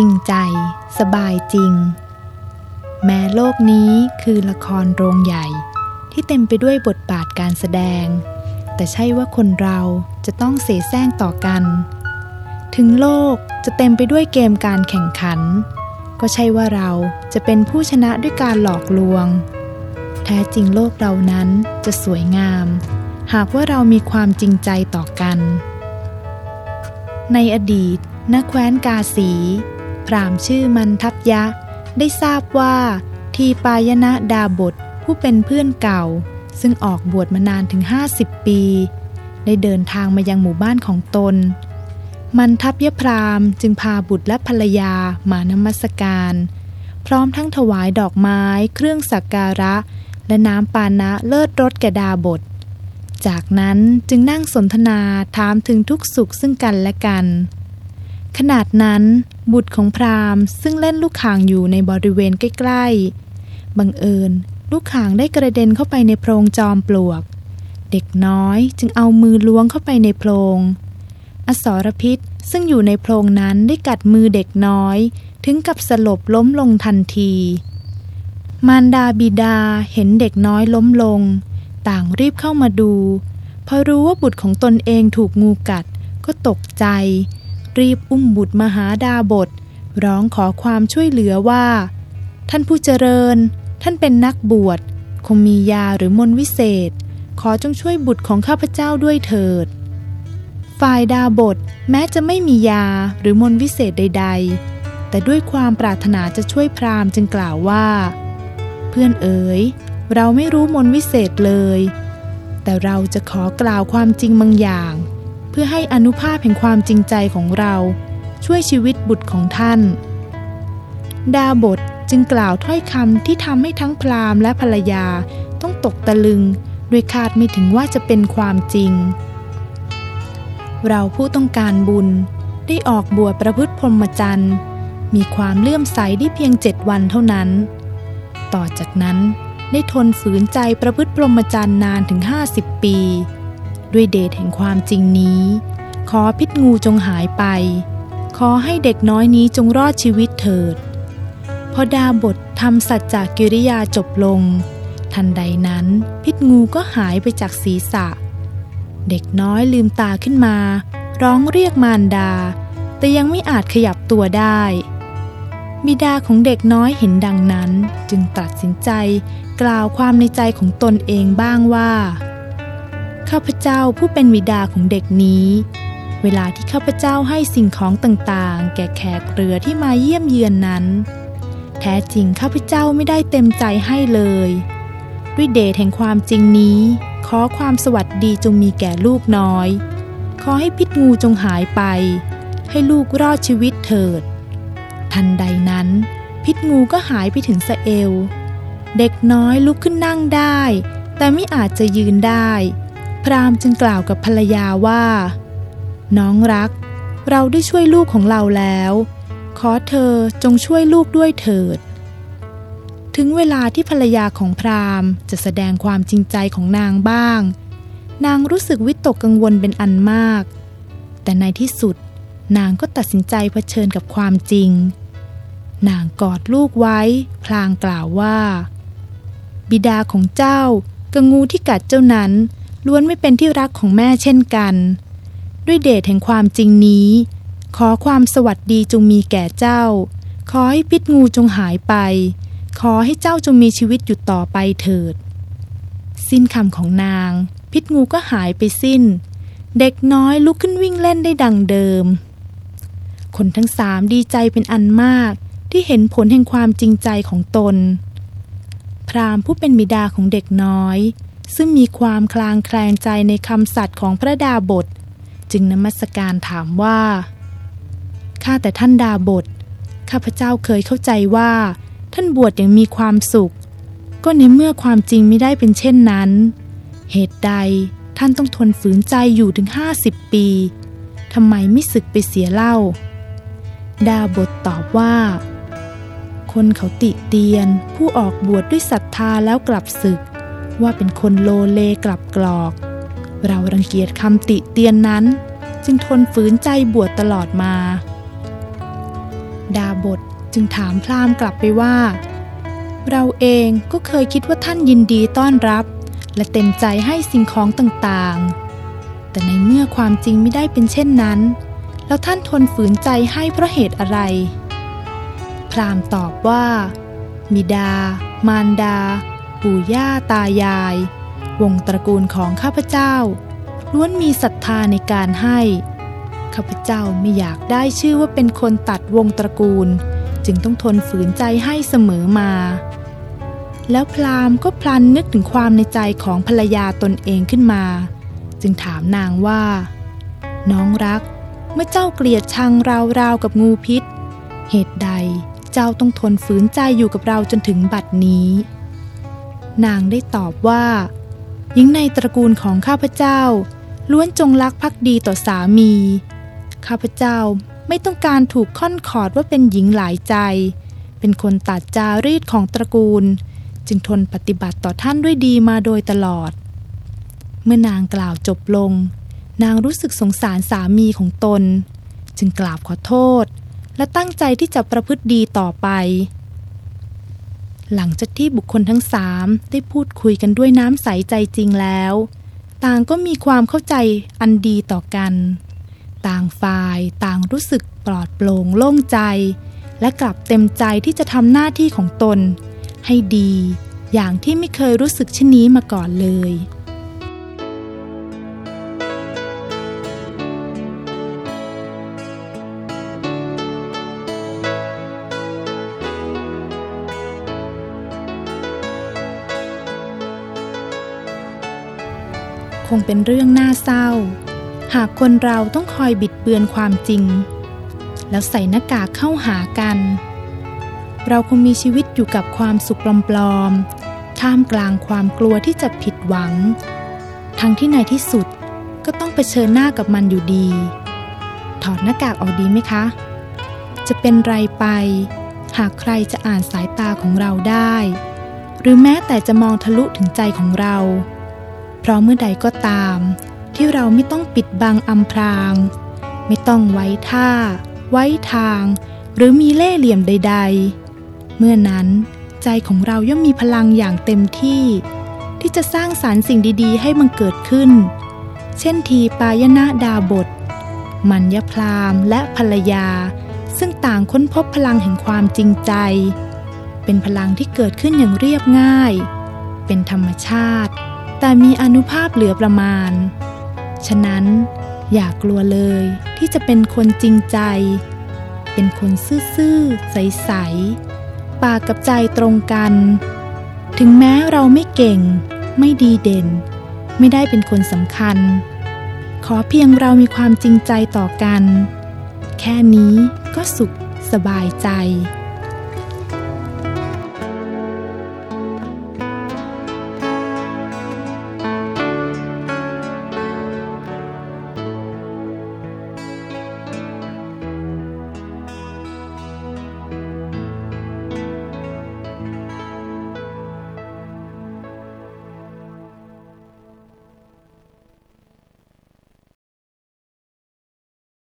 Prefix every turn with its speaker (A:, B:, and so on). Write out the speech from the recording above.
A: จริงใจ สบายจริง แม้โลกนี้คือละครโรงใหญ่ ที่เต็มไปด้วยบทบาทการแสดง แต่ใช่ว่าคนเราจะต้องเสแสร้งต่อกัน ถึงโลกจะเต็มไปด้วยเกมการแข่งขัน ก็ใช่ว่าเราจะเป็นผู้ชนะด้วยการหลอกลวง แท้จริงโลกเรานั้นจะสวยงาม หากว่าเรามีความจริงใจต่อกัน ในอดีตนักแคว้นกาสี พรามชื่อมันทัพยะ ได้ทราบว่า ทีปายณะดาบทผู้เป็นเพื่อนเก่า ซึ่งออกบวชมานานถึง 50 ปี ได้เดินทางมายังหมู่บ้านของตน มันทัพยะพรามจึงพาบุตรและภรรยามานมัสการ พร้อมทั้งถวายดอกไม้ เครื่องสักการะ และน้ำปานะเลิศรสแก่ดาบทจากนั้นจึงนั่งสนทนาถามถึงทุกสุขซึ่งกันและกัน ขนาดนั้น บุตรของพราหมณ์ ซึ่งเล่นลูกข่างอยู่ในบริเวณใกล้ๆ บังเอิญ ลูกข่างได้กระเด็นเข้าไปในโพรงจอมปลวก เด็กน้อยจึงเอามือล้วงเข้าไปในโพรง อสรพิษซึ่งอยู่ในโพรงนั้นได้กัดมือเด็กน้อย ถึงกับสลบล้มลงทันที มารดาบิดาเห็นเด็กน้อยล้มลง ต่างรีบเข้ามาดูพอรู้ว่าบุตรของตนเองถูกงูกัดก็ตกใจ รีบอุ้มบุตรมาหาดาบท ร้องขอความช่วยเหลือว่า ท่านผู้เจริญ ท่านเป็นนักบวช คงมียาหรือมนวิเศษ ขอจงช่วยบุตรของข้าพเจ้าด้วยเถิด ฝ่ายดาบทแม้จะไม่มียาหรือมนวิเศษใด ๆ แต่ด้วยความปรารถนาจะช่วยพราหมณ์จึงกล่าวว่า เพื่อนเอ๋ยเราไม่รู้มนวิเศษเลย แต่เราจะขอกล่าวความจริงบางอย่าง พื่อให้อนุภาพแห่งความจริงใจของเรา ช่วยชีวิตบุตรของท่าน ดาบทจึงกล่าวถ้อยคำที่ทำให้ทั้งพราหมณ์และภรรยาต้องตกตะลึง โดยคาดไม่ถึงว่าจะเป็นความจริง เราผู้ต้องการบุญได้ออกบวชประพฤติพรหมจรรย์ มีความเลื่อมใสได้เพียงเจ็ดวันเท่านั้น ต่อจากนั้นได้ทนฝืนใจประพฤติพรหมจรรย์นานถึง 50 ปี ด้วยเดชแห่งความจริงนี้ ขอพิษงูจงหายไป ขอให้เด็กน้อยนี้จงรอดชีวิตเถิด พอดาบททำสัจจากกิริยาจบลง ทันใดนั้นพิษงูก็หายไปจากศีรษะ เด็กน้อยลืมตาขึ้นมา ร้องเรียกมารดา แต่ยังไม่อาจขยับตัวได้บิดาของเด็กน้อยเห็นดังนั้น จึงตัดสินใจกล่าวความในใจของตนเองบ้างว่า ข้าพเจ้าผู้เป็นบิดาของเด็กนี้ เวลาที่ข้าพเจ้าให้สิ่งของต่างๆ แก่แขกเรือที่มาเยี่ยมเยือนนั้น แท้จริงข้าพเจ้าไม่ได้เต็มใจให้เลย ด้วยเดชแห่งความจริงนี้ ขอความสวัสดีจงมีแก่ลูกน้อย ขอให้พิษงูจงหายไป ให้ลูกรอดชีวิตเถิด ทันใดนั้น พิษงูก็หายไปถึงสะเอว เด็กน้อยลุกขึ้นนั่งได้ แต่ไม่อาจจะยืนได้ พราหมณ์จึงกล่าวกับภรรยาว่า น้องรัก เราได้ช่วยลูกของเราแล้ว ขอเธอจงช่วยลูกด้วยเถิด ถึงเวลาที่ภรรยาของพราหมณ์จะแสดงความจริงใจของนางบ้าง นางรู้สึกวิตกกังวลเป็นอันมาก แต่ในที่สุดนางก็ตัดสินใจเผชิญกับความจริง นางกอดลูกไว้ พลางกล่าวว่า บิดาของเจ้ากับงูที่กัดเจ้านั้น ล้วนไม่เป็นที่รักของแม่เช่นกัน ด้วยเดชแห่งความจริงนี้ ขอความสวัสดีจงมีแก่เจ้า ขอให้พิษงูจงหายไป ขอให้เจ้าจงมีชีวิตอยู่ต่อไปเถิด สิ้นคำของนาง พิษงูก็หายไปสิ้น เด็กน้อยลุกขึ้นวิ่งเล่นได้ดังเดิม คนทั้งสามดีใจเป็นอันมากที่เห็นผลแห่งความจริงใจของตน พราหมณ์ผู้เป็นบิดาของเด็กน้อย ซึ่งมีความคลางแคลงใจในคำสัตย์ของพระดาบท จึงนมัสการถามว่า ข้าแต่ท่านดาบท ข้าพเจ้าเคยเข้าใจว่า ท่านบวชอย่างมีความสุข ก็ในเมื่อความจริงไม่ได้เป็นเช่นนั้น เหตุใดท่านต้องทนฝืนใจอยู่ถึงห้าสิบปีทำไมไม่ศึกไปเสียเล่า ดาบทตอบว่า คนเขาติเตียนผู้ออกบวชดด้วยศรัทธาแล้วกลับศึก ว่าเป็นคนโลเลกลับกรอก เรารังเกียจคำติเตียนนั้น จึงทนฝืนใจบวชตลอดมา ดาบทจึงถามพราหมณ์กลับไปว่า เราเองก็เคยคิดว่าท่านยินดีต้อนรับ และเต็มใจให้สิ่งของต่างๆ แต่ในเมื่อความจริงไม่ได้เป็นเช่นนั้น แล้วท่านทนฝืนใจให้เพราะเหตุอะไร พราหมณ์ตอบว่า มิดา มารดา ปู่ย่าตายาย วงตระกูลของข้าพเจ้า ล้วนมีศรัทธาในการให้ ข้าพเจ้าไม่อยากได้ชื่อว่าเป็นคนตัดวงตระกูล จึงต้องทนฝืนใจให้เสมอมา แล้วพราหมณ์ก็พลันนึกถึงความในใจของภรรยาตนเองขึ้นมา จึงถามนางว่า น้องรัก เมื่อเจ้าเกลียดชังราวกับงูพิษ เหตุใดเจ้าต้องทนฝืนใจอยู่กับเราจนถึงบัดนี้ นางได้ตอบว่า หญิงในตระกูลของข้าพเจ้า ล้วนจงรักภักดีต่อสามี ข้าพเจ้าไม่ต้องการถูกค่อนขอดว่าเป็นหญิงหลายใจ เป็นคนตัดจารีตของตระกูล จึงทนปฏิบัติต่อท่านด้วยดีมาโดยตลอด เมื่อนางกล่าวจบลง นางรู้สึกสงสารสามีของตน จึงกราบขอโทษ และตั้งใจที่จะประพฤติดีต่อไป หลังจากที่บุคคลทั้งสามได้พูดคุยกันด้วยน้ำใสใจจริงแล้ว ต่างก็มีความเข้าใจอันดีต่อกัน ต่างฝ่ายต่างรู้สึกปลอดโปร่งโล่งใจ และกลับเต็มใจที่จะทำหน้าที่ของตน ให้ดี อย่างที่ไม่เคยรู้สึกเช่นนี้มาก่อนเลย คงเป็นเรื่องน่าเศร้า หากคนเราต้องคอยบิดเบือนความจริง แล้วใส่หน้ากากเข้าหากัน เราคงมีชีวิตอยู่กับความสุขปลอมๆท่ามกลางความกลัวที่จะผิดหวัง ทั้งที่ในที่สุดก็ต้องเผชิญหน้ากับมันอยู่ดี ถอดหน้ากากออกดีไหมคะ จะเป็นไรไป หากใครจะอ่านสายตาของเราได้ หรือแม้แต่จะมองทะลุถึงใจของเรา เพราะเมื่อใดก็ตาม ที่เราไม่ต้องปิดบังอำพราง ไม่ต้องไว้ท่า ไว้ทาง หรือมีเล่เหลี่ยมใด ๆ เมื่อนั้นใจของเราย่อมมีพลังอย่างเต็มที่ ที่จะสร้างสารรค์สิ่งดีๆ ให้มันเกิดขึ้น เช่นทีปายนะดาบท มัญญพรามและภรรยา ซึ่งต่างค้นพบพลังแห่งความจริงใจ เป็นพลังที่เกิดขึ้นอย่างเรียบง่าย เป็นธรรมชาติ แต่มีอนุภาพเหลือประมาณ ฉะนั้นอย่ากลัวเลยที่จะเป็นคนจริงใจ เป็นคนซื่อๆใสๆปากกับใจตรงกัน ถึงแม้เราไม่เก่ง ไม่ดีเด่น ไม่ได้เป็นคนสำคัญ ขอเพียงเรามีความจริงใจต่อกัน แค่นี้ก็สุขสบายใจ